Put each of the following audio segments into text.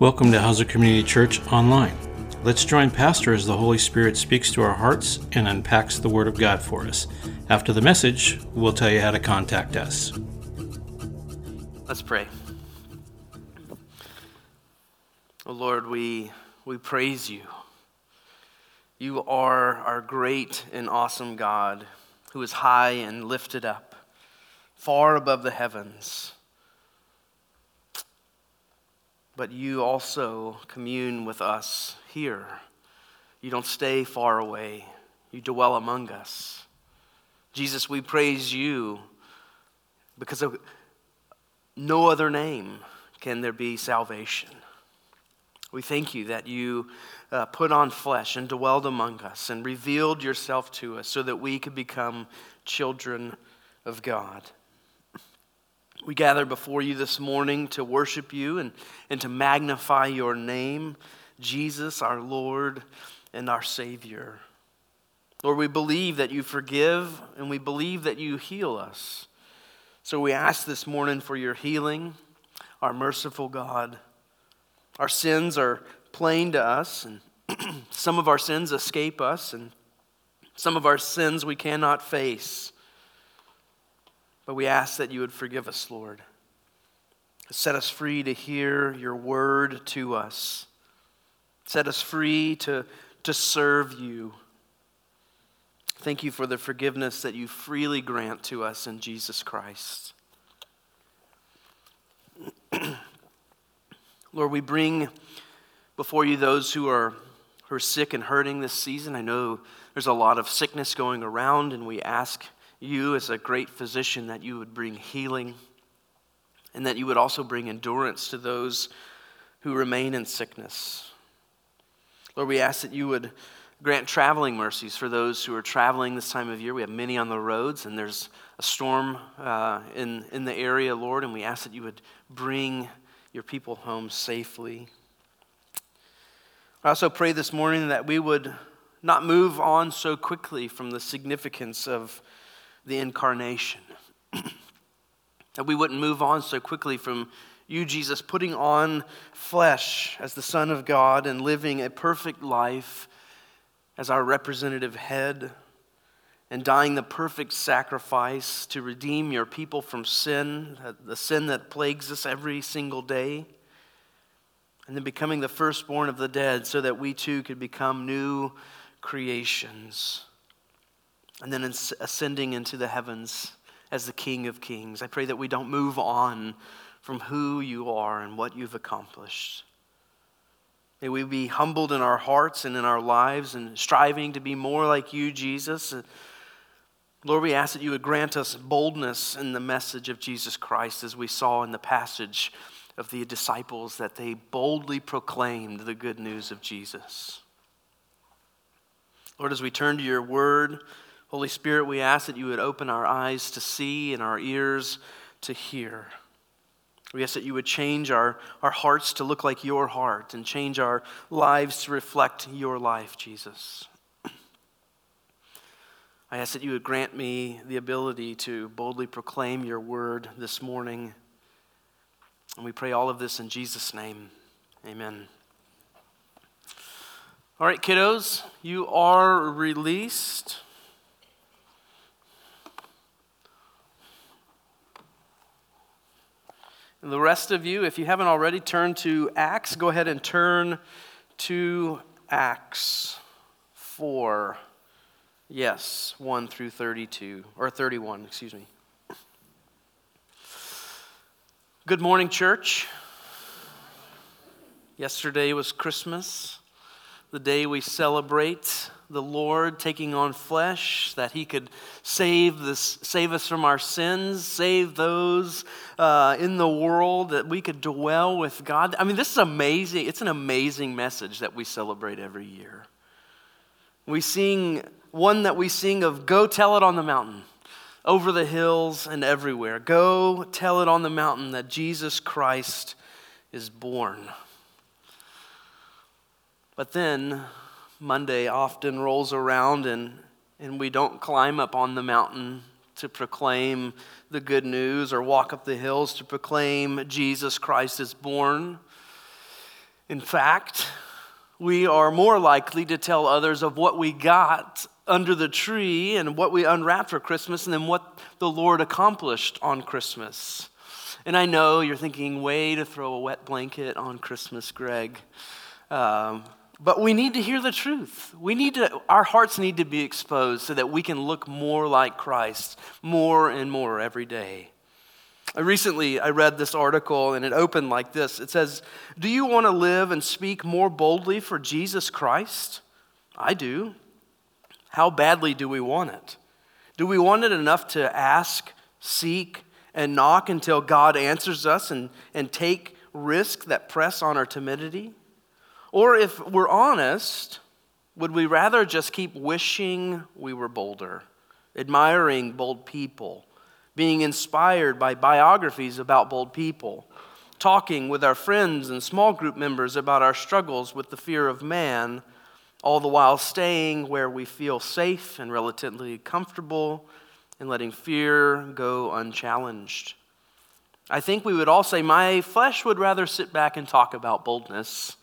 Welcome to Hauser Community Church Online. Let's join Pastor as the Holy Spirit speaks to our hearts and unpacks the Word of God for us. After the message, we'll tell you how to contact us. Let's pray. Oh Lord, we, we praise you. You are our great and awesome God who is high and lifted up, far above the heavens but you also commune with us here. You don't stay far away, you dwell among us. Jesus, we praise you because of no other name can there be salvation. We thank you that you uh, put on flesh and dwelled among us and revealed yourself to us so that we could become children of God. We gather before you this morning to worship you and, and to magnify your name, Jesus, our Lord and our Savior. Lord, we believe that you forgive and we believe that you heal us. So we ask this morning for your healing, our merciful God. Our sins are plain to us, and some of our sins escape us, and some of our sins we cannot face. But we ask that you would forgive us, Lord. Set us free to hear your word to us. Set us free to, to serve you. Thank you for the forgiveness that you freely grant to us in Jesus Christ. Lord, we bring before you those who are, who are sick and hurting this season. I know there's a lot of sickness going around, and we ask you, as a great physician, that you would bring healing and that you would also bring endurance to those who remain in sickness. Lord, we ask that you would grant traveling mercies for those who are traveling this time of year. We have many on the roads, and there's a storm uh, in, in the area, Lord, and we ask that you would bring your people home safely. I also pray this morning that we would not move on so quickly from the significance of the incarnation. that we wouldn't move on so quickly from you, Jesus, putting on flesh as the Son of God and living a perfect life as our representative head and dying the perfect sacrifice to redeem your people from sin, the sin that plagues us every single day, and then becoming the firstborn of the dead so that we too could become new creations and then ascending into the heavens as the King of Kings. I pray that we don't move on from who you are and what you've accomplished. May we be humbled in our hearts and in our lives and striving to be more like you, Jesus. Lord, we ask that you would grant us boldness in the message of Jesus Christ, as we saw in the passage of the disciples, that they boldly proclaimed the good news of Jesus. Lord, as we turn to your word, Holy Spirit, we ask that you would open our eyes to see and our ears to hear. We ask that you would change our, our hearts to look like your heart and change our lives to reflect your life, Jesus. I ask that you would grant me the ability to boldly proclaim your word this morning. And we pray all of this in Jesus' name. Amen. All right, kiddos, you are released. And the rest of you, if you haven't already turned to Acts, go ahead and turn to Acts 4. Yes, 1 through 32, or 31, excuse me. Good morning, church. Yesterday was Christmas, the day we celebrate the Lord taking on flesh, that He could save, this, save us from our sins, save those uh, in the world, that we could dwell with God. I mean, this is amazing. It's an amazing message that we celebrate every year. We sing one that we sing of Go Tell It on the Mountain, over the hills and everywhere. Go tell it on the mountain that Jesus Christ is born. But then Monday often rolls around and, and we don't climb up on the mountain to proclaim the good news or walk up the hills to proclaim Jesus Christ is born. In fact, we are more likely to tell others of what we got under the tree and what we unwrapped for Christmas and then what the Lord accomplished on Christmas. And I know you're thinking, way to throw a wet blanket on Christmas, Greg. Um, but we need to hear the truth. We need to, our hearts need to be exposed so that we can look more like Christ more and more every day. I recently, I read this article and it opened like this It says, Do you want to live and speak more boldly for Jesus Christ? I do. How badly do we want it? Do we want it enough to ask, seek, and knock until God answers us and, and take risks that press on our timidity? Or if we're honest, would we rather just keep wishing we were bolder, admiring bold people, being inspired by biographies about bold people, talking with our friends and small group members about our struggles with the fear of man, all the while staying where we feel safe and relatively comfortable and letting fear go unchallenged? I think we would all say, My flesh would rather sit back and talk about boldness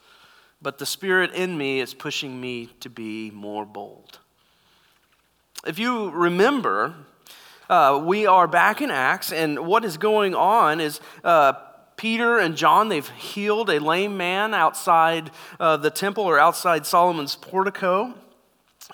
but the Spirit in me is pushing me to be more bold. If you remember, uh, we are back in Acts, and what is going on is uh, Peter and John, they've healed a lame man outside uh, the temple or outside Solomon's portico.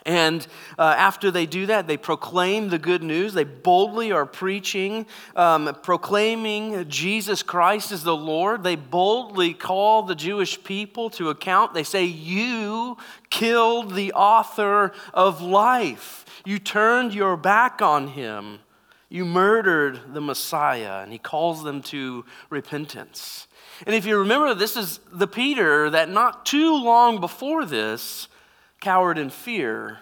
And uh, after they do that, they proclaim the good news. They boldly are preaching, um, proclaiming Jesus Christ as the Lord. They boldly call the Jewish people to account. They say, You killed the author of life, you turned your back on him, you murdered the Messiah. And he calls them to repentance. And if you remember, this is the Peter that not too long before this, cowered in fear,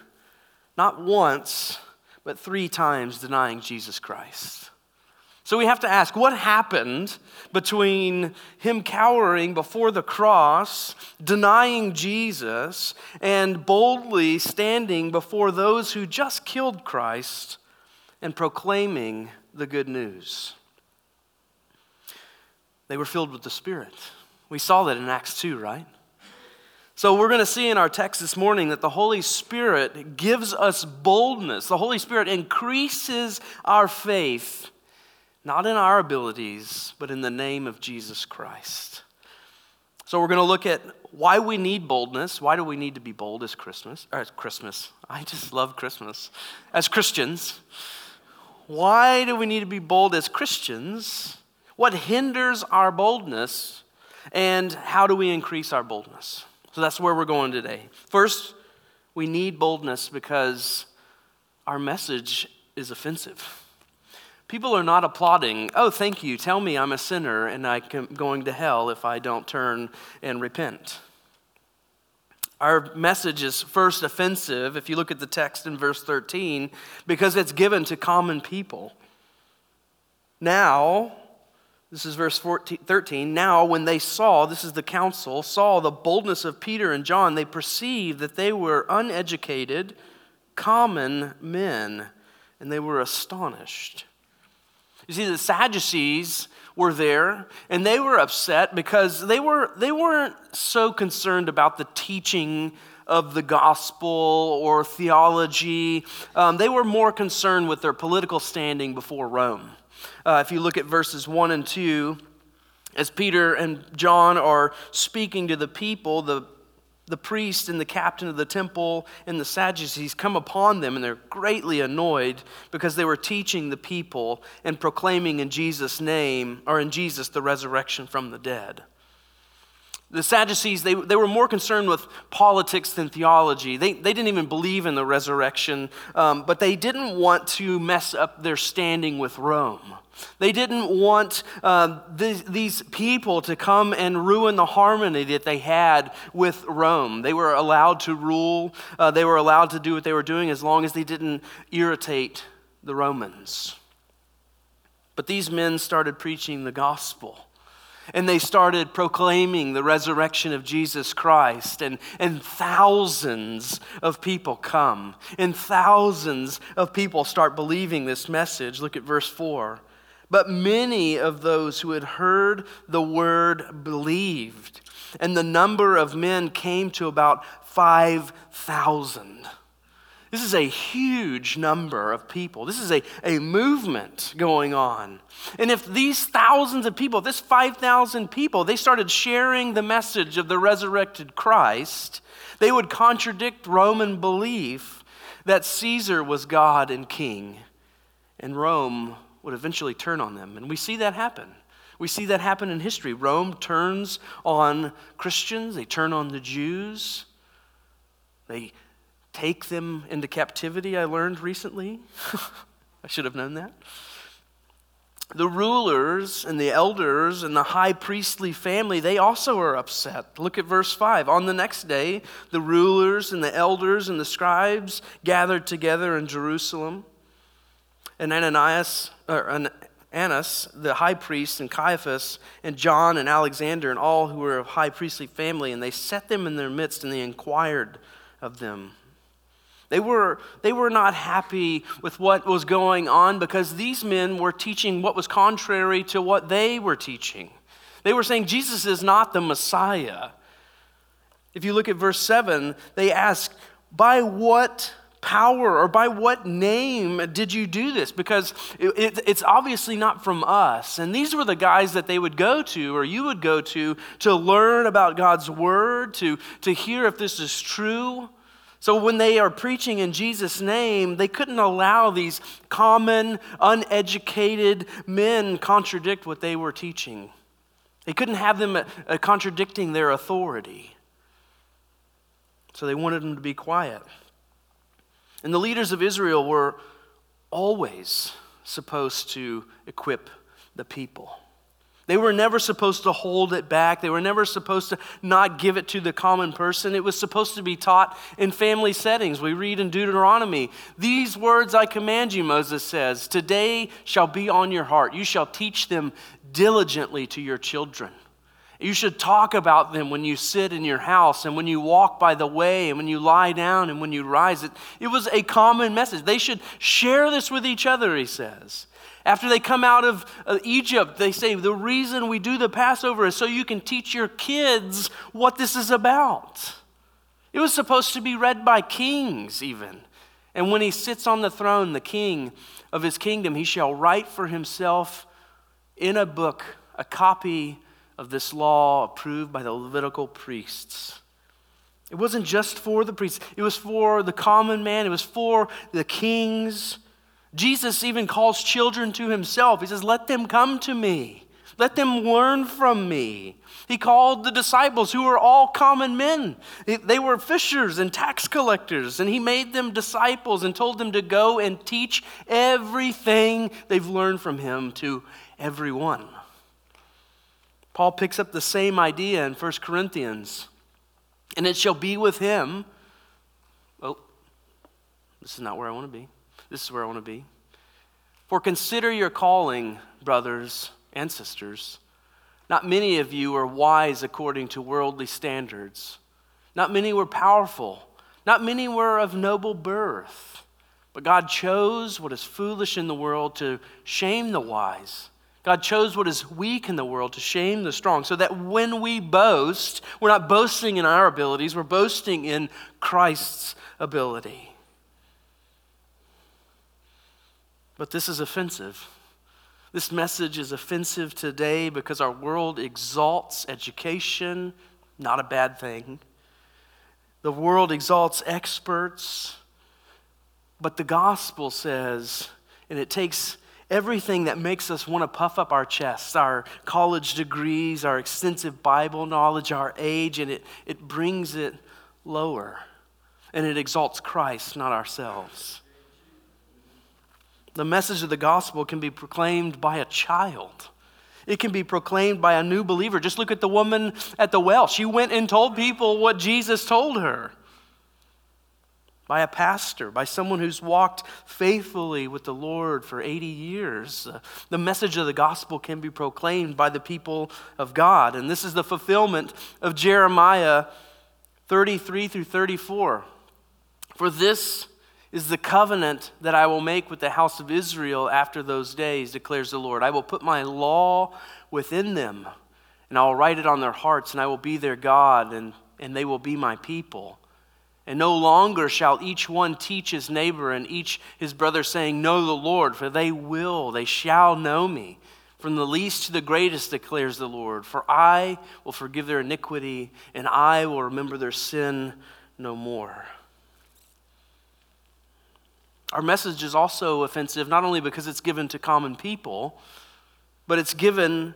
not once, but three times denying Jesus Christ. So we have to ask what happened between him cowering before the cross, denying Jesus, and boldly standing before those who just killed Christ and proclaiming the good news? They were filled with the Spirit. We saw that in Acts 2, right? So, we're going to see in our text this morning that the Holy Spirit gives us boldness. The Holy Spirit increases our faith, not in our abilities, but in the name of Jesus Christ. So, we're going to look at why we need boldness. Why do we need to be bold as Christmas? Or as Christmas. I just love Christmas. As Christians. Why do we need to be bold as Christians? What hinders our boldness? And how do we increase our boldness? So that's where we're going today. First, we need boldness because our message is offensive. People are not applauding, oh, thank you, tell me I'm a sinner and I'm going to hell if I don't turn and repent. Our message is first offensive, if you look at the text in verse 13, because it's given to common people. Now, this is verse 14, 13. Now, when they saw, this is the council, saw the boldness of Peter and John, they perceived that they were uneducated, common men, and they were astonished. You see, the Sadducees were there, and they were upset because they, were, they weren't so concerned about the teaching of the gospel or theology. Um, they were more concerned with their political standing before Rome. Uh, if you look at verses 1 and 2, as Peter and John are speaking to the people, the, the priest and the captain of the temple and the Sadducees come upon them, and they're greatly annoyed because they were teaching the people and proclaiming in Jesus' name, or in Jesus, the resurrection from the dead. The Sadducees, they, they were more concerned with politics than theology. They, they didn't even believe in the resurrection, um, but they didn't want to mess up their standing with Rome. They didn't want uh, th- these people to come and ruin the harmony that they had with Rome. They were allowed to rule, uh, they were allowed to do what they were doing as long as they didn't irritate the Romans. But these men started preaching the gospel and they started proclaiming the resurrection of Jesus Christ, and, and thousands of people come, and thousands of people start believing this message. Look at verse 4. But many of those who had heard the word believed. and the number of men came to about 5,000. This is a huge number of people. This is a, a movement going on. And if these thousands of people, this 5,000 people, they started sharing the message of the resurrected Christ, they would contradict Roman belief that Caesar was God and king, and Rome would eventually turn on them. And we see that happen. We see that happen in history. Rome turns on Christians, they turn on the Jews. They take them into captivity, I learned recently. I should have known that. The rulers and the elders and the high priestly family, they also are upset. Look at verse 5. On the next day, the rulers and the elders and the scribes gathered together in Jerusalem. And Ananias, or Annas, the high priest, and Caiaphas, and John and Alexander, and all who were of high priestly family, and they set them in their midst and they inquired of them. They were, they were not happy with what was going on because these men were teaching what was contrary to what they were teaching. They were saying Jesus is not the Messiah. If you look at verse 7, they ask, By what power or by what name did you do this? Because it, it, it's obviously not from us. And these were the guys that they would go to or you would go to to learn about God's word, to, to hear if this is true. So when they are preaching in Jesus' name, they couldn't allow these common, uneducated men contradict what they were teaching. They couldn't have them uh, uh, contradicting their authority. So they wanted them to be quiet. And the leaders of Israel were always supposed to equip the people. They were never supposed to hold it back. They were never supposed to not give it to the common person. It was supposed to be taught in family settings. We read in Deuteronomy, These words I command you, Moses says, today shall be on your heart. You shall teach them diligently to your children. You should talk about them when you sit in your house and when you walk by the way and when you lie down and when you rise. It, it was a common message. They should share this with each other, he says. After they come out of uh, Egypt, they say, The reason we do the Passover is so you can teach your kids what this is about. It was supposed to be read by kings, even. And when he sits on the throne, the king of his kingdom, he shall write for himself in a book a copy of this law approved by the Levitical priests. It wasn't just for the priests, it was for the common man, it was for the kings. Jesus even calls children to himself. He says, Let them come to me. Let them learn from me. He called the disciples, who were all common men. They were fishers and tax collectors, and he made them disciples and told them to go and teach everything they've learned from him to everyone. Paul picks up the same idea in 1 Corinthians. And it shall be with him. Oh, this is not where I want to be. This is where I want to be. For consider your calling, brothers and sisters. Not many of you are wise according to worldly standards. Not many were powerful. Not many were of noble birth. But God chose what is foolish in the world to shame the wise. God chose what is weak in the world to shame the strong, so that when we boast, we're not boasting in our abilities, we're boasting in Christ's ability. But this is offensive. This message is offensive today because our world exalts education, not a bad thing. The world exalts experts, but the gospel says, and it takes everything that makes us want to puff up our chests, our college degrees, our extensive Bible knowledge, our age, and it, it brings it lower. And it exalts Christ, not ourselves. The message of the gospel can be proclaimed by a child. It can be proclaimed by a new believer. Just look at the woman at the well. She went and told people what Jesus told her. By a pastor, by someone who's walked faithfully with the Lord for 80 years. Uh, the message of the gospel can be proclaimed by the people of God. And this is the fulfillment of Jeremiah 33 through 34. For this is the covenant that I will make with the house of Israel after those days, declares the Lord. I will put my law within them, and I will write it on their hearts, and I will be their God, and, and they will be my people. And no longer shall each one teach his neighbor and each his brother, saying, Know the Lord, for they will, they shall know me. From the least to the greatest, declares the Lord. For I will forgive their iniquity, and I will remember their sin no more. Our message is also offensive, not only because it's given to common people, but it's given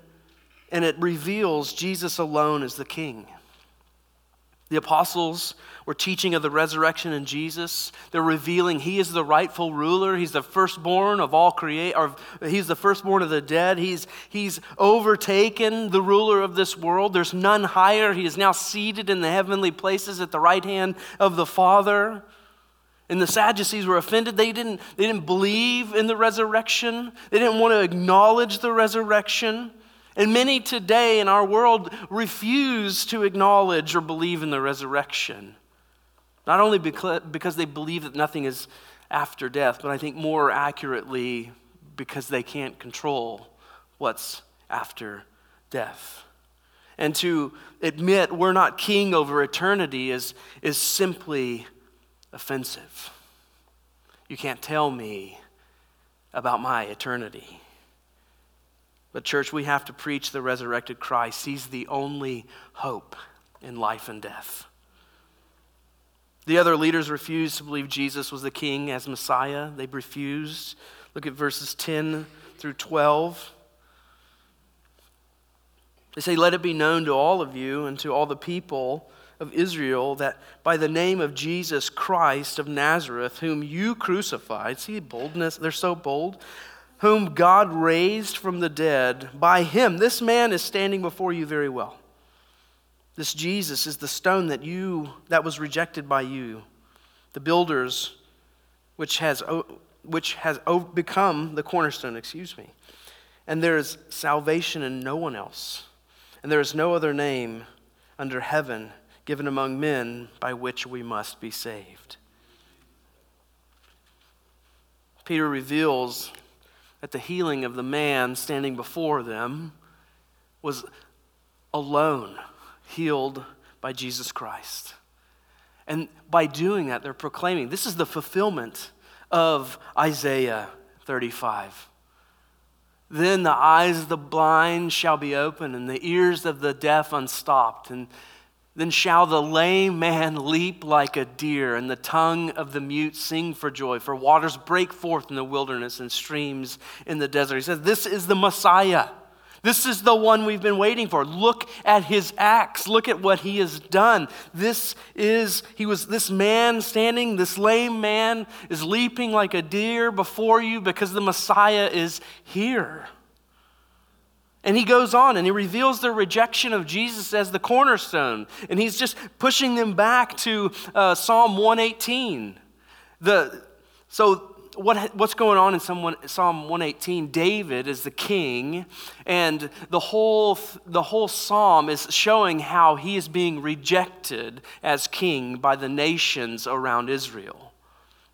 and it reveals Jesus alone as the King. The apostles were teaching of the resurrection in Jesus. They're revealing he is the rightful ruler. He's the firstborn of all create or he's the firstborn of the dead. He's he's overtaken the ruler of this world. There's none higher. He is now seated in the heavenly places at the right hand of the Father. And the Sadducees were offended. They didn't, they didn't believe in the resurrection. They didn't want to acknowledge the resurrection. And many today in our world refuse to acknowledge or believe in the resurrection. Not only because they believe that nothing is after death, but I think more accurately because they can't control what's after death. And to admit we're not king over eternity is, is simply offensive. You can't tell me about my eternity. But, church, we have to preach the resurrected Christ. He's the only hope in life and death. The other leaders refused to believe Jesus was the king as Messiah. They refused. Look at verses 10 through 12. They say, Let it be known to all of you and to all the people of Israel that by the name of Jesus Christ of Nazareth, whom you crucified, see boldness, they're so bold whom God raised from the dead, by him, this man is standing before you very well. This Jesus is the stone that you that was rejected by you, the builders, which has which has become the cornerstone. Excuse me. And there is salvation in no one else, and there is no other name under heaven given among men by which we must be saved. Peter reveals at the healing of the man standing before them was alone healed by Jesus Christ. And by doing that, they're proclaiming this is the fulfillment of Isaiah 35. Then the eyes of the blind shall be opened, and the ears of the deaf unstopped. And then shall the lame man leap like a deer, and the tongue of the mute sing for joy. For waters break forth in the wilderness and streams in the desert. He says, This is the Messiah. This is the one we've been waiting for. Look at his acts. Look at what he has done. This is, he was this man standing, this lame man is leaping like a deer before you because the Messiah is here. And he goes on and he reveals their rejection of Jesus as the cornerstone. And he's just pushing them back to uh, Psalm 118. The, so, what, what's going on in Psalm 118? David is the king, and the whole, the whole psalm is showing how he is being rejected as king by the nations around Israel.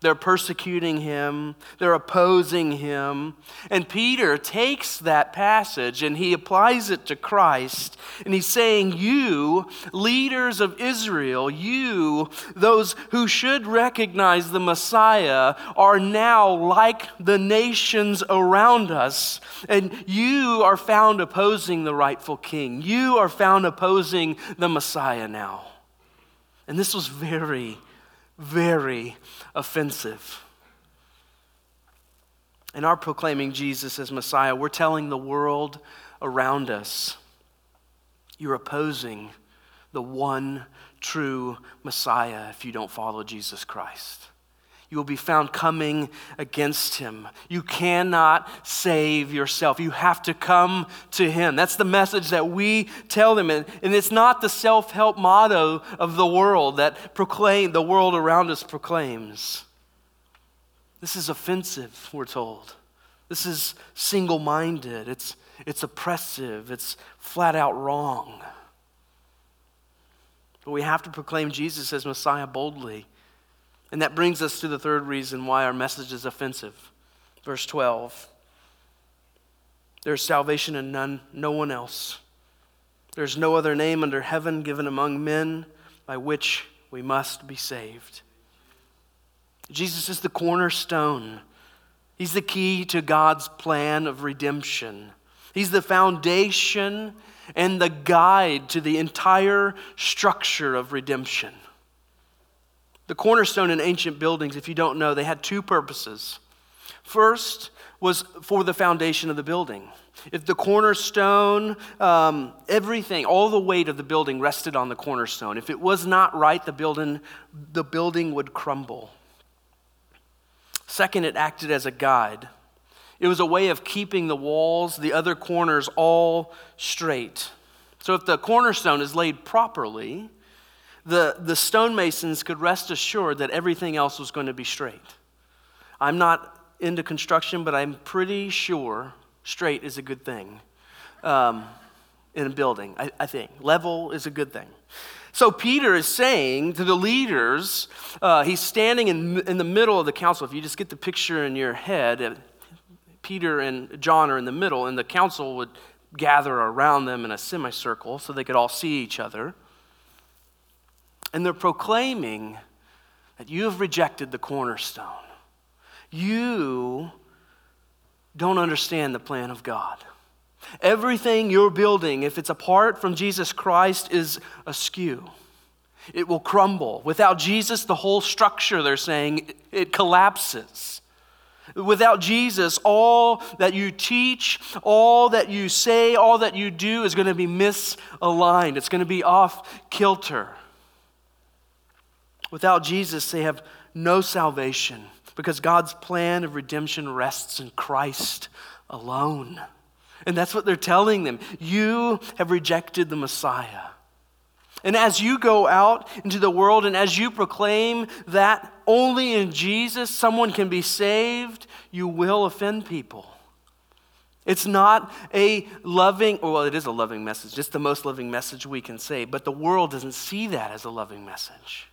They're persecuting him, they're opposing him. And Peter takes that passage and he applies it to Christ. And he's saying, You, leaders of Israel, you, those who should recognize the Messiah, are now like the nations around us. And you are found opposing the rightful king. You are found opposing the Messiah now. And this was very very offensive. In our proclaiming Jesus as Messiah, we're telling the world around us you're opposing the one true Messiah if you don't follow Jesus Christ you will be found coming against him. You cannot save yourself. You have to come to him. That's the message that we tell them. And, and it's not the self help motto of the world that proclaim, the world around us proclaims. This is offensive, we're told. This is single minded. It's, it's oppressive. It's flat out wrong. But we have to proclaim Jesus as Messiah boldly. And that brings us to the third reason why our message is offensive. Verse 12 There's salvation in none, no one else. There's no other name under heaven given among men by which we must be saved. Jesus is the cornerstone. He's the key to God's plan of redemption. He's the foundation and the guide to the entire structure of redemption. The cornerstone in ancient buildings, if you don't know, they had two purposes. First was for the foundation of the building. If the cornerstone, um, everything, all the weight of the building rested on the cornerstone. If it was not right, the building, the building would crumble. Second, it acted as a guide. It was a way of keeping the walls, the other corners, all straight. So if the cornerstone is laid properly, the, the stonemasons could rest assured that everything else was going to be straight. I'm not into construction, but I'm pretty sure straight is a good thing um, in a building, I, I, think. Level is a good thing. So Peter is saying to the leaders, uh, he's standing in, in the middle of the council. If you just get the picture in your head, uh, Peter and John are in the middle, and the council would gather around them in a semicircle so they could all see each other. And they're proclaiming that you have rejected the cornerstone. You don't understand the plan of God. Everything you're building, if it's apart from Jesus Christ, is askew. It will crumble. Without Jesus, the whole structure, they're saying, it collapses. Without Jesus, all that you teach, all that you say, all that you do is going to be misaligned. It's going to be off kilter. Without Jesus, they have no salvation because God's plan of redemption rests in Christ alone. And that's what they're telling them. You have rejected the Messiah. And as you go out into the world and as you proclaim that only in Jesus someone can be saved, you will offend people. It's not a loving, oh, well, it is a loving message, just the most loving message we can say, but the world doesn't see that as a loving message.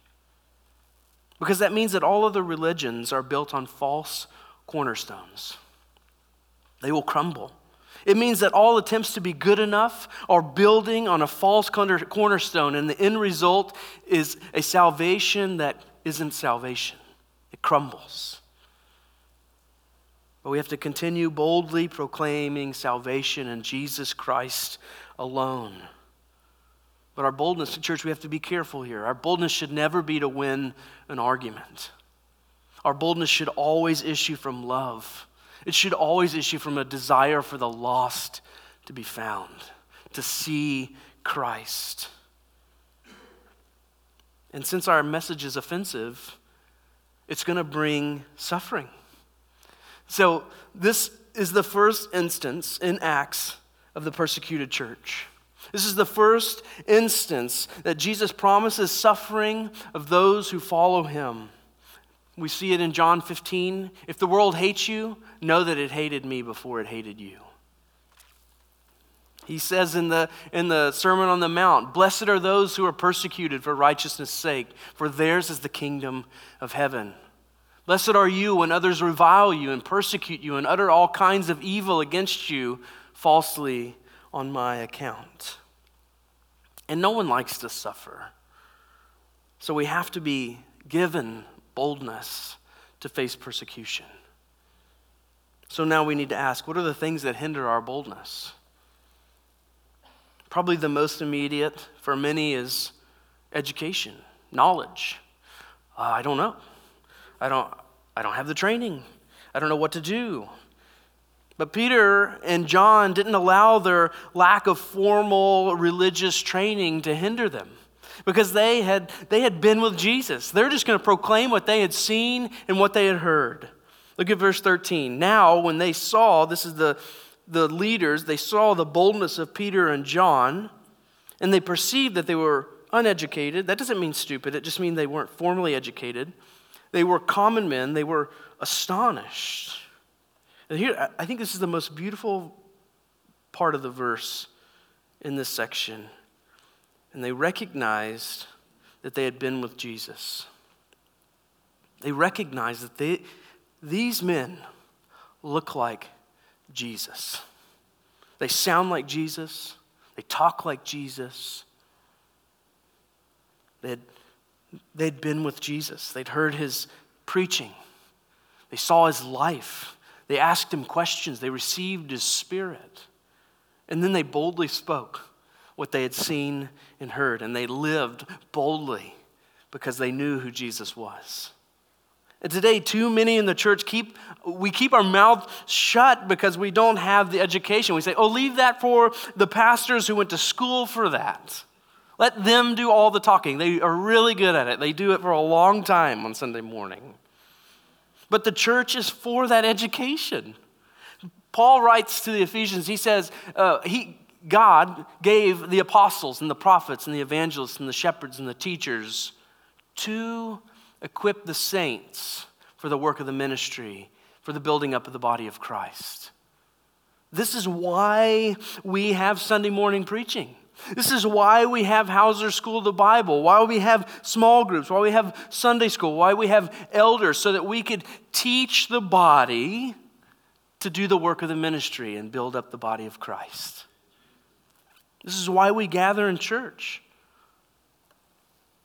Because that means that all other religions are built on false cornerstones. They will crumble. It means that all attempts to be good enough are building on a false cornerstone, and the end result is a salvation that isn't salvation. It crumbles. But we have to continue boldly proclaiming salvation in Jesus Christ alone. But our boldness, church, we have to be careful here. Our boldness should never be to win an argument. Our boldness should always issue from love. It should always issue from a desire for the lost to be found, to see Christ. And since our message is offensive, it's going to bring suffering. So, this is the first instance in Acts of the persecuted church. This is the first instance that Jesus promises suffering of those who follow him. We see it in John 15. If the world hates you, know that it hated me before it hated you. He says in the, in the Sermon on the Mount, Blessed are those who are persecuted for righteousness' sake, for theirs is the kingdom of heaven. Blessed are you when others revile you and persecute you and utter all kinds of evil against you falsely on my account. And no one likes to suffer. So we have to be given boldness to face persecution. So now we need to ask what are the things that hinder our boldness? Probably the most immediate for many is education, knowledge. Uh, I don't know. I don't, I don't have the training. I don't know what to do. But Peter and John didn't allow their lack of formal religious training to hinder them because they had, they had been with Jesus. They're just going to proclaim what they had seen and what they had heard. Look at verse 13. Now, when they saw, this is the, the leaders, they saw the boldness of Peter and John, and they perceived that they were uneducated. That doesn't mean stupid, it just means they weren't formally educated. They were common men, they were astonished. And here, I think this is the most beautiful part of the verse in this section. And they recognized that they had been with Jesus. They recognized that they, these men look like Jesus. They sound like Jesus. They talk like Jesus. They'd, they'd been with Jesus, they'd heard his preaching, they saw his life, they asked him questions, they received his spirit. And then they boldly spoke what they had seen and heard, and they lived boldly because they knew who Jesus was. And today, too many in the church keep we keep our mouth shut because we don't have the education. We say, "Oh, leave that for the pastors who went to school for that." Let them do all the talking. They are really good at it. They do it for a long time on Sunday morning. But the church is for that education. Paul writes to the Ephesians, he says, uh, he, God gave the apostles and the prophets and the evangelists and the shepherds and the teachers to equip the saints for the work of the ministry, for the building up of the body of Christ. This is why we have Sunday morning preaching. This is why we have Hauser School of the Bible, why we have small groups, why we have Sunday school, why we have elders, so that we could teach the body to do the work of the ministry and build up the body of Christ. This is why we gather in church.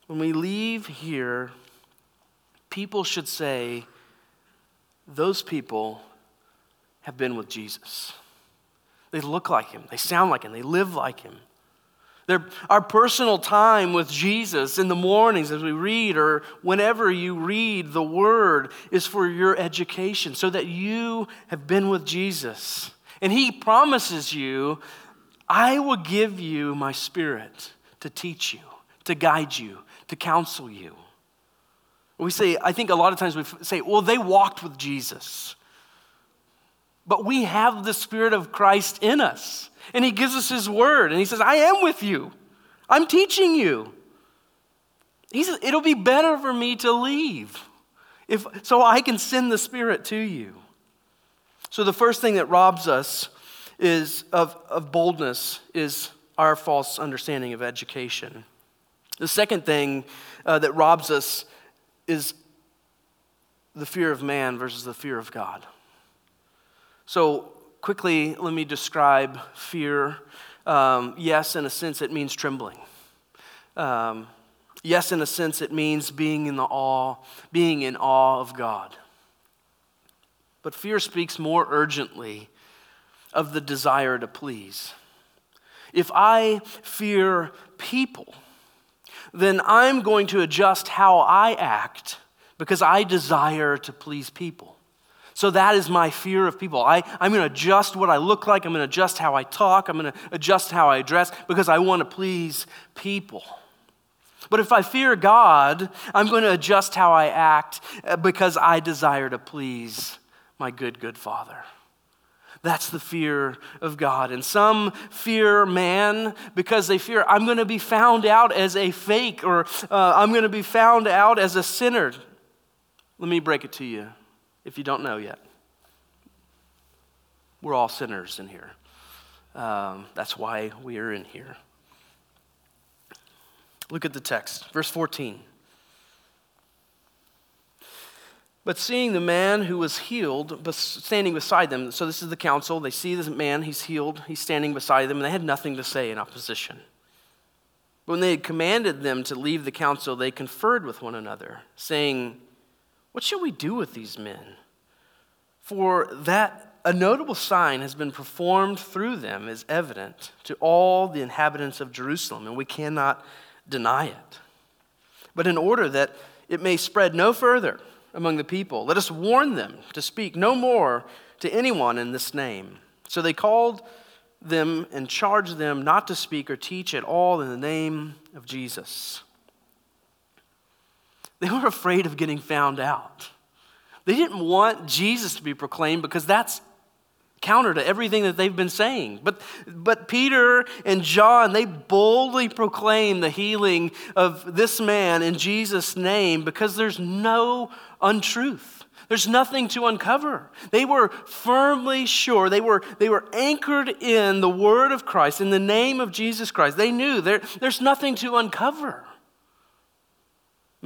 When we leave here, people should say, Those people have been with Jesus. They look like him, they sound like him, they live like him. They're, our personal time with Jesus in the mornings as we read, or whenever you read the Word, is for your education so that you have been with Jesus. And He promises you, I will give you my Spirit to teach you, to guide you, to counsel you. We say, I think a lot of times we say, well, they walked with Jesus. But we have the Spirit of Christ in us. And He gives us His word. And He says, I am with you. I'm teaching you. He says, it'll be better for me to leave if, so I can send the Spirit to you. So the first thing that robs us is of, of boldness is our false understanding of education. The second thing uh, that robs us is the fear of man versus the fear of God. So, quickly, let me describe fear. Um, yes, in a sense, it means trembling. Um, yes, in a sense, it means being in the awe, being in awe of God. But fear speaks more urgently of the desire to please. If I fear people, then I'm going to adjust how I act because I desire to please people. So that is my fear of people. I, I'm going to adjust what I look like. I'm going to adjust how I talk. I'm going to adjust how I dress because I want to please people. But if I fear God, I'm going to adjust how I act uh, because I desire to please my good, good Father. That's the fear of God. And some fear man because they fear, I'm going to be found out as a fake or uh, I'm going to be found out as a sinner. Let me break it to you if you don't know yet. We're all sinners in here. Um, that's why we are in here. Look at the text, verse 14. But seeing the man who was healed standing beside them, so this is the council, they see this man, he's healed, he's standing beside them, and they had nothing to say in opposition. But when they had commanded them to leave the council, they conferred with one another, saying, What shall we do with these men? For that a notable sign has been performed through them is evident to all the inhabitants of Jerusalem, and we cannot deny it. But in order that it may spread no further, among the people. Let us warn them to speak no more to anyone in this name. So they called them and charged them not to speak or teach at all in the name of Jesus. They were afraid of getting found out. They didn't want Jesus to be proclaimed because that's counter to everything that they've been saying. But, but Peter and John, they boldly proclaim the healing of this man in Jesus' name because there's no untruth. There's nothing to uncover. They were firmly sure. They were, they were anchored in the word of Christ, in the name of Jesus Christ. They knew there, there's nothing to uncover.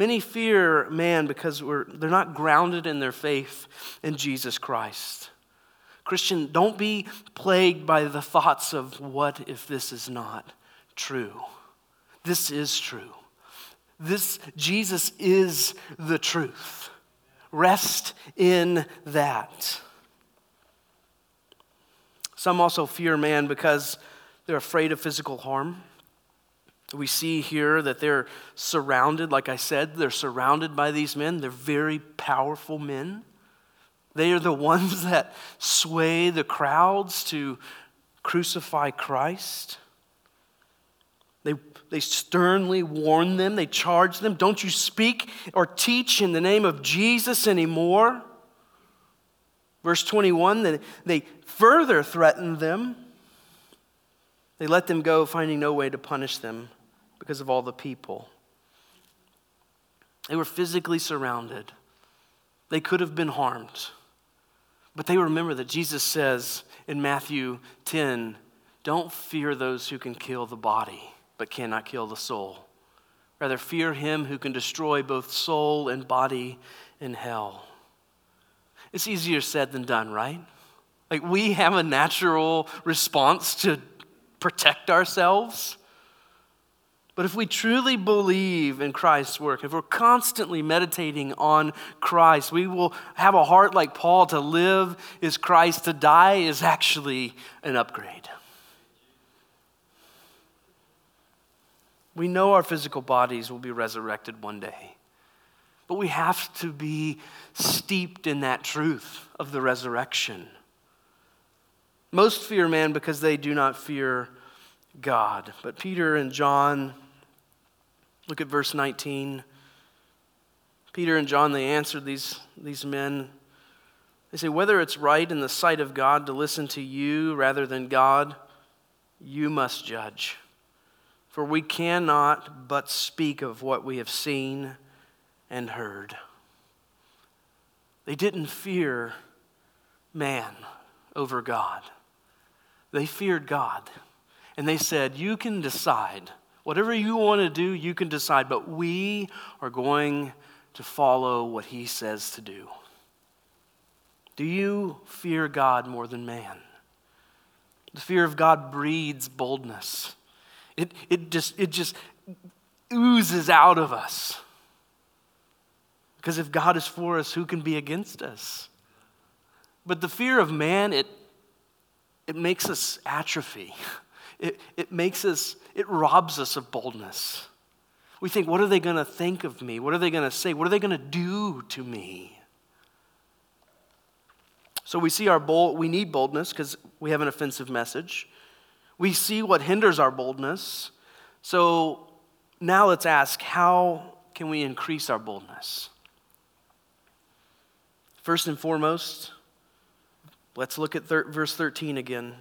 Many fear man because they're not grounded in their faith in Jesus Christ. Christian, don't be plagued by the thoughts of what if this is not true. This is true. This Jesus is the truth. Rest in that. Some also fear man because they're afraid of physical harm. We see here that they're surrounded, like I said, they're surrounded by these men. They're very powerful men. They are the ones that sway the crowds to crucify Christ. They, they sternly warn them, they charge them don't you speak or teach in the name of Jesus anymore. Verse 21, they, they further threaten them. They let them go, finding no way to punish them because of all the people. They were physically surrounded, they could have been harmed. But they remember that Jesus says in Matthew 10 don't fear those who can kill the body, but cannot kill the soul. Rather, fear him who can destroy both soul and body in hell. It's easier said than done, right? Like, we have a natural response to protect ourselves. But if we truly believe in Christ's work, if we're constantly meditating on Christ, we will have a heart like Paul to live is Christ, to die is actually an upgrade. We know our physical bodies will be resurrected one day, but we have to be steeped in that truth of the resurrection. Most fear man because they do not fear God. But Peter and John Look at verse 19. Peter and John, they answered these, these men. They say, Whether it's right in the sight of God to listen to you rather than God, you must judge. For we cannot but speak of what we have seen and heard. They didn't fear man over God, they feared God. And they said, You can decide Whatever you want to do, you can decide, but we are going to follow what he says to do. Do you fear God more than man? The fear of God breeds boldness. It, it, just, it just oozes out of us. Because if God is for us, who can be against us? But the fear of man, it, it makes us atrophy. It, it makes us it robs us of boldness. We think, what are they going to think of me? What are they going to say? What are they going to do to me? So we see our bold, we need boldness because we have an offensive message. We see what hinders our boldness. So now let's ask, how can we increase our boldness? First and foremost, let's look at thir- verse 13 again.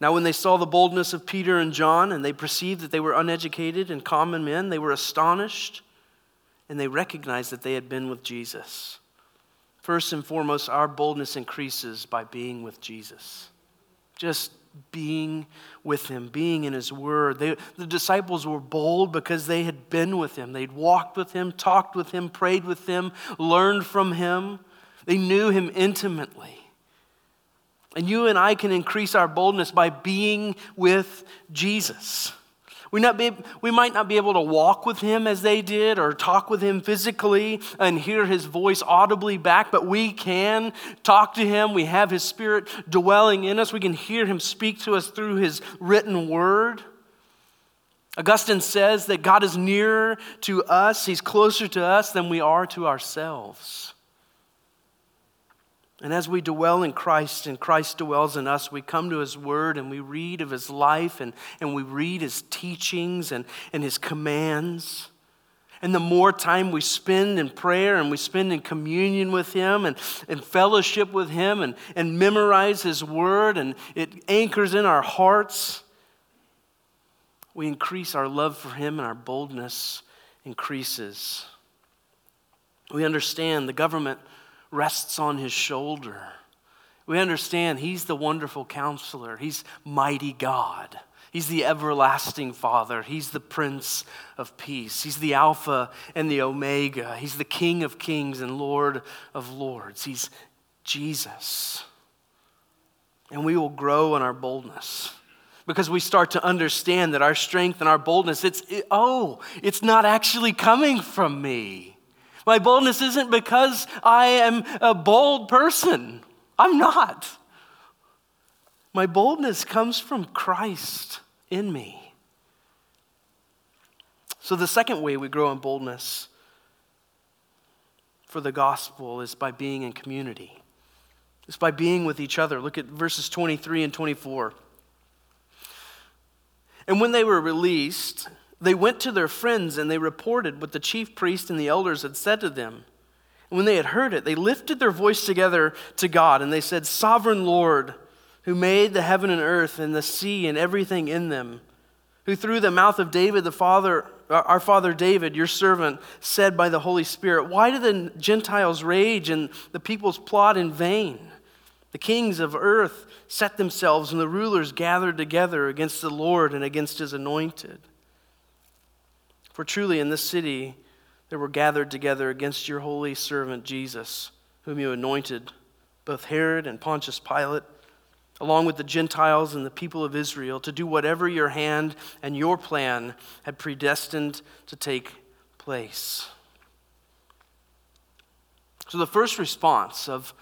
Now, when they saw the boldness of Peter and John, and they perceived that they were uneducated and common men, they were astonished and they recognized that they had been with Jesus. First and foremost, our boldness increases by being with Jesus. Just being with him, being in his word. They, the disciples were bold because they had been with him. They'd walked with him, talked with him, prayed with him, learned from him. They knew him intimately. And you and I can increase our boldness by being with Jesus. We, not be, we might not be able to walk with him as they did or talk with him physically and hear his voice audibly back, but we can talk to him. We have his spirit dwelling in us. We can hear him speak to us through his written word. Augustine says that God is nearer to us, he's closer to us than we are to ourselves. And as we dwell in Christ and Christ dwells in us, we come to His Word and we read of His life and, and we read His teachings and, and His commands. And the more time we spend in prayer and we spend in communion with Him and, and fellowship with Him and, and memorize His Word and it anchors in our hearts, we increase our love for Him and our boldness increases. We understand the government rests on his shoulder. We understand he's the wonderful counselor, he's mighty God. He's the everlasting Father. He's the Prince of Peace. He's the Alpha and the Omega. He's the King of Kings and Lord of Lords. He's Jesus. And we will grow in our boldness because we start to understand that our strength and our boldness, it's, it, oh, it's not actually coming from me. My boldness isn't because I am a bold person. I'm not. My boldness comes from Christ in me. So, the second way we grow in boldness for the gospel is by being in community. It's by being with each other. Look at verses 23 and 24. And when they were released, they went to their friends and they reported what the chief priest and the elders had said to them. And when they had heard it, they lifted their voice together to God and they said, Sovereign Lord, who made the heaven and earth and the sea and everything in them, who through the mouth of David, the father, uh, our father David, your servant, said by the Holy Spirit, Why do the Gentiles rage and the peoples plot in vain? The kings of earth set themselves, and the rulers gathered together against the Lord and against his anointed. For truly in this city there were gathered together against your holy servant Jesus, whom you anointed, both Herod and Pontius Pilate, along with the Gentiles and the people of Israel, to do whatever your hand and your plan had predestined to take place. So the first response of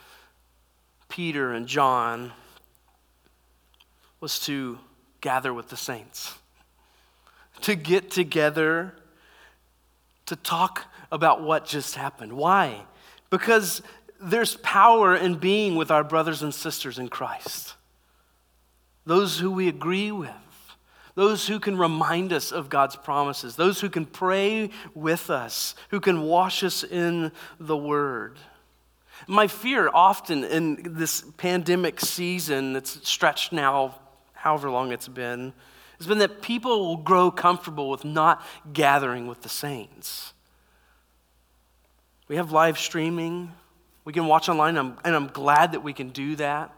Peter and John was to gather with the saints, to get together, to talk about what just happened. Why? Because there's power in being with our brothers and sisters in Christ, those who we agree with. Those who can remind us of God's promises, those who can pray with us, who can wash us in the Word. My fear often in this pandemic season that's stretched now, however long it's been, has been that people will grow comfortable with not gathering with the saints. We have live streaming. We can watch online, and I'm, glad that we can do that.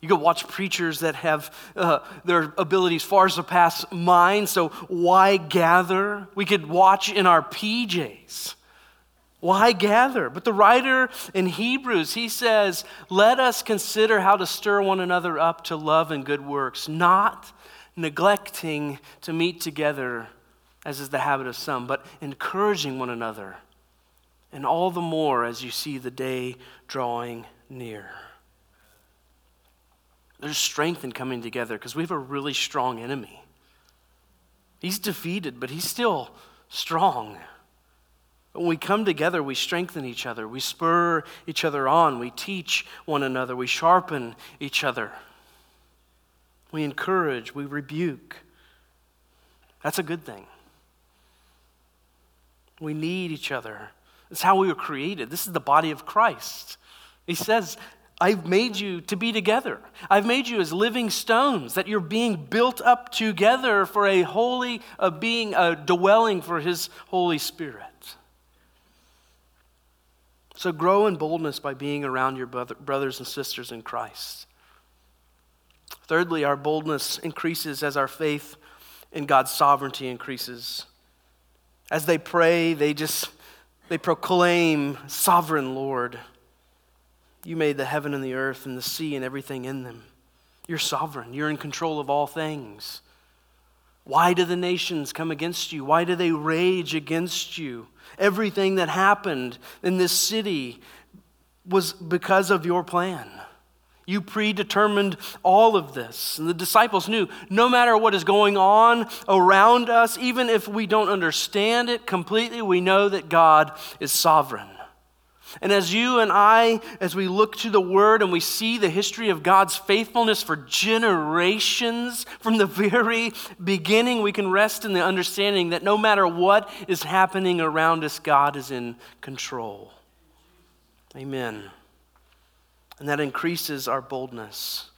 You can watch preachers that have uh, their abilities far surpass mine, so why gather? We could watch in our PJs. Why gather? But the writer in Hebrews, he says, Let us consider how to stir one another up to love and good works, not neglecting to meet together, as is the habit of some, but encouraging one another, and all the more as you see the day drawing near. There's strength in coming together because we have a really strong enemy. He's defeated, but he's still strong. When we come together, we strengthen each other, we spur each other on, we teach one another, we sharpen each other, we encourage, we rebuke. That's a good thing. We need each other. That's how we were created. This is the body of Christ. He says, I've made you to be together. I've made you as living stones, that you're being built up together for a holy, a being, a dwelling for His Holy Spirit. So grow in boldness by being around your brothers and sisters in Christ. Thirdly, our boldness increases as our faith in God's sovereignty increases. As they pray, they just they proclaim, "Sovereign Lord, you made the heaven and the earth and the sea and everything in them. You're sovereign. You're in control of all things. Why do the nations come against you? Why do they rage against you? Everything that happened in this city was because of your plan. You predetermined all of this. And the disciples knew no matter what is going on around us, even if we don't understand it completely, we know that God is sovereign. And as you and I, as we look to the Word and we see the history of God's faithfulness for generations, from the very beginning, we can rest in the understanding that no matter what is happening around us, God is in control. Amen. And that increases our boldness.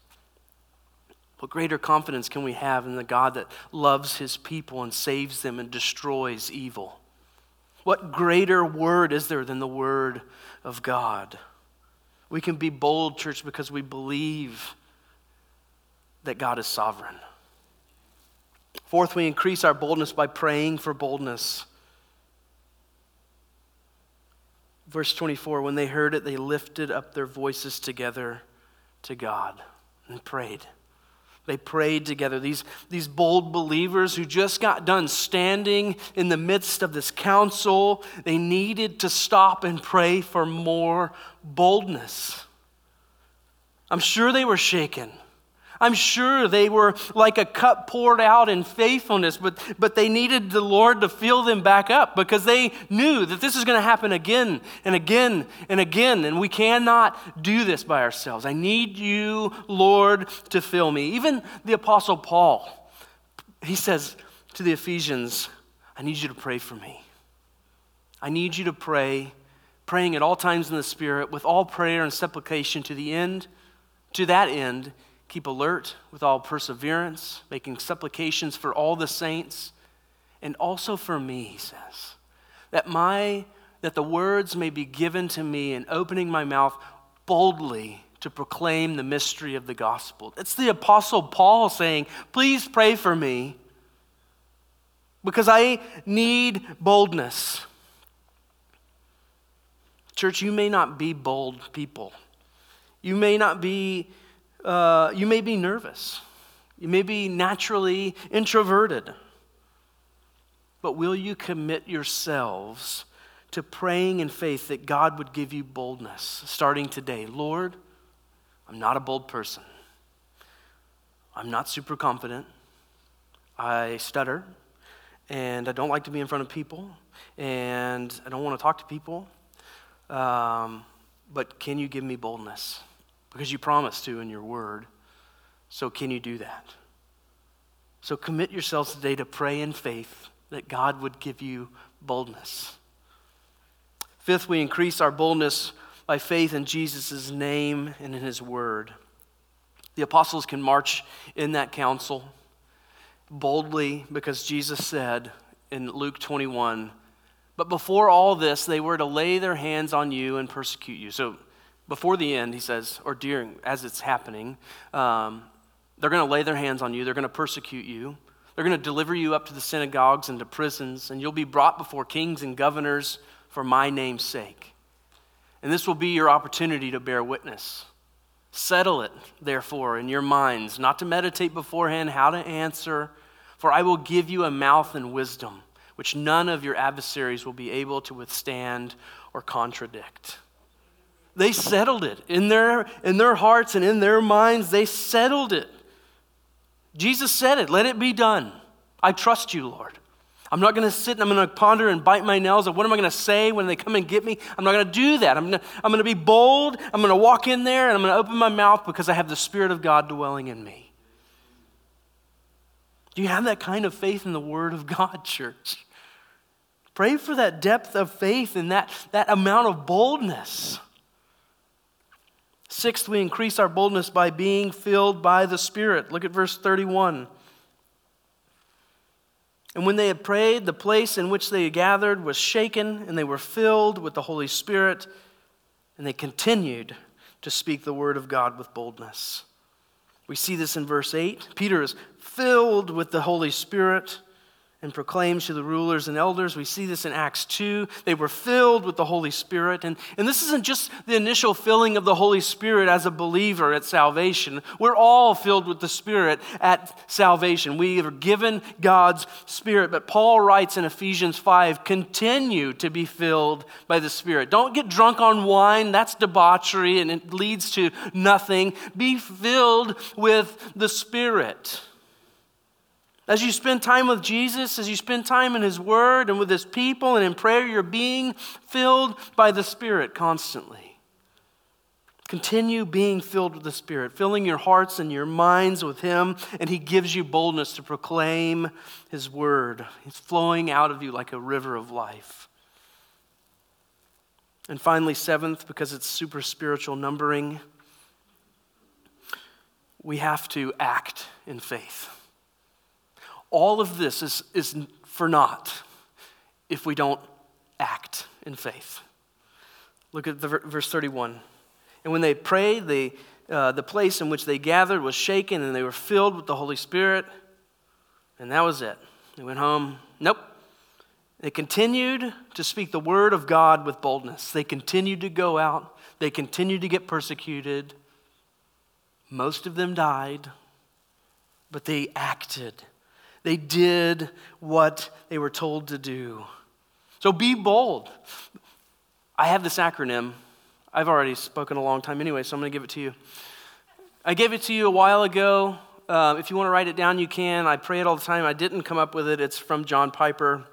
What greater confidence can we have in the God that loves his people and saves them and destroys evil? What greater word is there than the word of God? We can be bold, church, because we believe that God is sovereign. Fourth, we increase our boldness by praying for boldness. Verse 24 when they heard it, they lifted up their voices together to God. and prayed. They prayed together. These, these bold believers who just got done standing in the midst of this council, they needed to stop and pray for more boldness. I'm sure they were shaken. I'm sure they were like a cup poured out in faithfulness, but, but they needed the Lord to fill them back up because they knew that this is going to happen again and again and again, and we cannot do this by ourselves. I need you, Lord, to fill me. Even the Apostle Paul, he says to the Ephesians, I need you to pray for me. I need you to pray, praying at all times in the Spirit, with all prayer and supplication to the end, to that end Keep alert with all perseverance, making supplications for all the saints, and also for me, he says, that my that the words may be given to me in opening my mouth boldly to proclaim the mystery of the gospel. It's the apostle Paul saying, "Please pray for me because I need boldness." Church, you may not be bold people. You may not be uh, you may be nervous. You may be naturally introverted. But will you commit yourselves to praying in faith that God would give you boldness starting today? Lord, I'm not a bold person. I'm not super confident. I stutter, and I don't like to be in front of people, and I don't want to talk to people. Um, but can you give me boldness? Because you promised to in your word. So, can you do that? So, commit yourselves today to pray in faith that God would give you boldness. Fifth, we increase our boldness by faith in Jesus' name and in his word. The apostles can march in that council boldly because Jesus said in Luke 21, but before all this, they were to lay their hands on you and persecute you. So before the end, he says, or during, as it's happening, um, they're going to lay their hands on you, they're going to persecute you, they're going to deliver you up to the synagogues and to prisons, and you'll be brought before kings and governors for my name's sake. And this will be your opportunity to bear witness. Settle it, therefore, in your minds, not to meditate beforehand how to answer, for I will give you a mouth and wisdom, which none of your adversaries will be able to withstand or contradict. They settled it. In their, in their hearts and in their minds, they settled it. Jesus said it, let it be done. I trust you, Lord. I'm not going to sit and I'm going to ponder and bite my nails of what am I going to say when they come and get me. I'm not going to do that. I'm going I'm going to be bold. I'm going to walk in there and I'm going to open my mouth because I have the Spirit of God dwelling in me. Do you have that kind of faith in the Word of God, church? Pray for that depth of faith and that, that amount of boldness. Sixth, we increase our boldness by being filled by the Spirit. Look at verse 31. And when they had prayed, the place in which they gathered was shaken, and they were filled with the Holy Spirit, and they continued to speak the word of God with boldness. We see this in verse 8. Peter is filled with the Holy Spirit and proclaims to the rulers and elders. We see this in Acts 2. They were filled with the Holy Spirit. And, and this isn't just the initial filling of the Holy Spirit as a believer at salvation. We're all filled with the Spirit at salvation. We are given God's Spirit. But Paul writes in Ephesians 5 continue to be filled by the Spirit. Don't get drunk on wine, that's debauchery and it leads to nothing. Be filled with the Spirit. As you spend time with Jesus, as you spend time in His Word and with His people and in prayer, you're being filled by the Spirit constantly. Continue being filled with the Spirit, filling your hearts and your minds with Him, and He gives you boldness to proclaim His Word. It's flowing out of you like a river of life. And finally, seventh, because it's super spiritual numbering, we have to act in faith all of this is, is for naught if we don't act in faith. Look at the verse 31. And when they prayed, they, uh, the place in which they gathered was shaken, and they were filled with the Holy Spirit. And that was it. They went home. Nope. They continued to speak the word of God with boldness. They continued to go out. They continued to get persecuted. Most of them died, but they acted. They did what they were told to do. So be bold. I have this acronym. I've already spoken a long time anyway, so I'm going to give it to you. I gave it to you a while ago. Uh, if you want to write it down, you can. I pray it all the time. I didn't come up with it. It's from John Piper,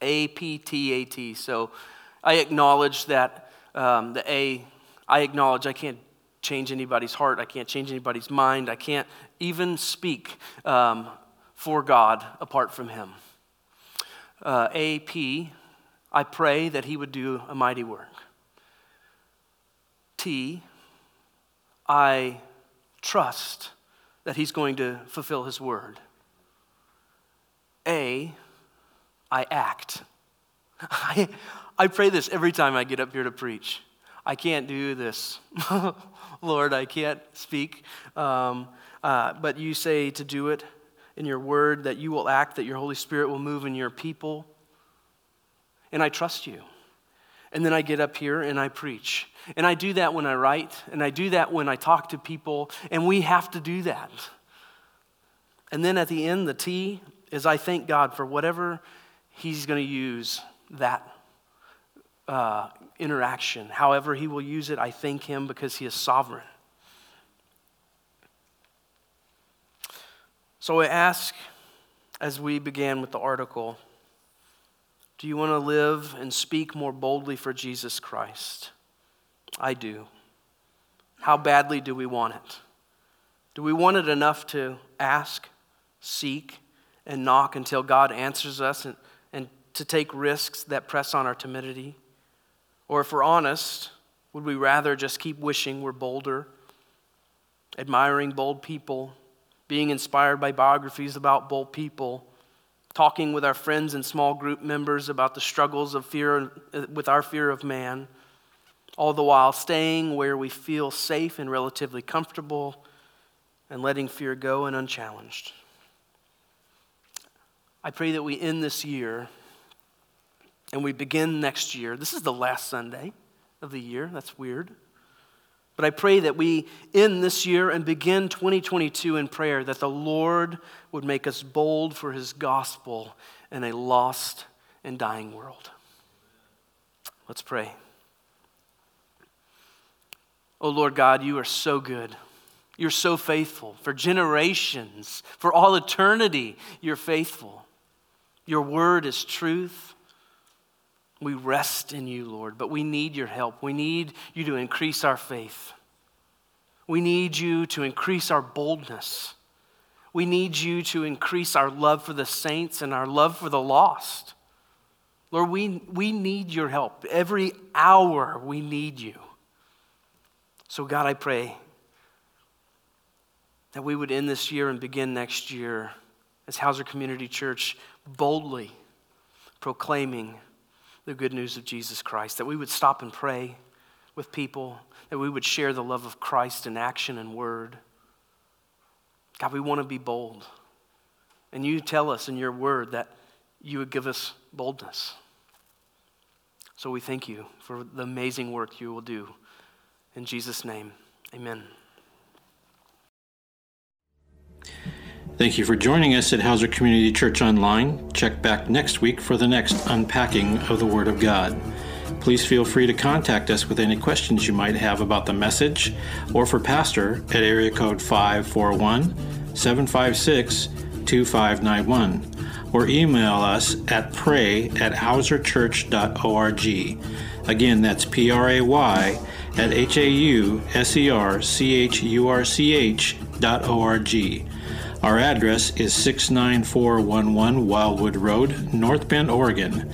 A P T A T. So I acknowledge that um, the A, I acknowledge I can't change anybody's heart. I can't change anybody's mind. I can't even speak um, for God apart from Him. Uh, AP, I pray that He would do a mighty work. T, I trust that He's going to fulfill His word. A, I act. I, I pray this every time I get up here to preach. I can't do this. Lord, I can't speak. Um, uh, but you say to do it in your word, that you will act, that your Holy Spirit will move in your people. And I trust you. And then I get up here and I preach. And I do that when I write, and I do that when I talk to people, and we have to do that. And then at the end, the T is I thank God for whatever He's going to use that uh, interaction. However, He will use it, I thank Him because He is sovereign. So I ask, as we began with the article, do you want to live and speak more boldly for Jesus Christ? I do. How badly do we want it? Do we want it enough to ask, seek, and knock until God answers us and, and to take risks that press on our timidity? Or if we're honest, would we rather just keep wishing we're bolder, admiring bold people, being inspired by biographies about bold people? talking with our friends and small group members about the struggles of fear with our fear of man, all the while staying where we feel safe and relatively comfortable and letting fear go and unchallenged. I pray that we end this year and we begin next year. This is the last Sunday of the year. That's weird. But I pray that we end this year and begin 2022 in prayer that the Lord would make us bold for his gospel in a lost and dying world. Let's pray. Oh Lord God, you are so good. You're so faithful. For generations, for all eternity, you're faithful. Your word is truth. We rest in you, Lord, but we need your help. We need you to increase our faith. We need you to increase our boldness. We need you to increase our love for the saints and our love for the lost. Lord, we, we need your help. Every hour we need you. So, God, I pray that we would end this year and begin next year as Hauser Community Church boldly proclaiming the good news of Jesus Christ, that we would stop and pray with people, that we would share the love of Christ in action and word. God, we want to be bold. And you tell us in your word that you would give us boldness. So we thank you for the amazing work you will do. In Jesus' name, amen. Thank you for joining us at Hauser Community Church Online. Check back next week for the next unpacking of the Word of God. Please feel free to contact us with any questions you might have about the message or for Pastor at area code 541 756 2591 or email us at pray at hauserchurch.org. Again, that's P R A Y at H A U S E R C H U R C H dot O R G. Our address is 69411 Wildwood Road, North Bend, Oregon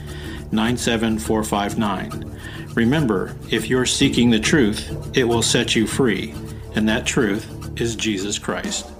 97459. Remember, if you're seeking the truth, it will set you free, and that truth is Jesus Christ.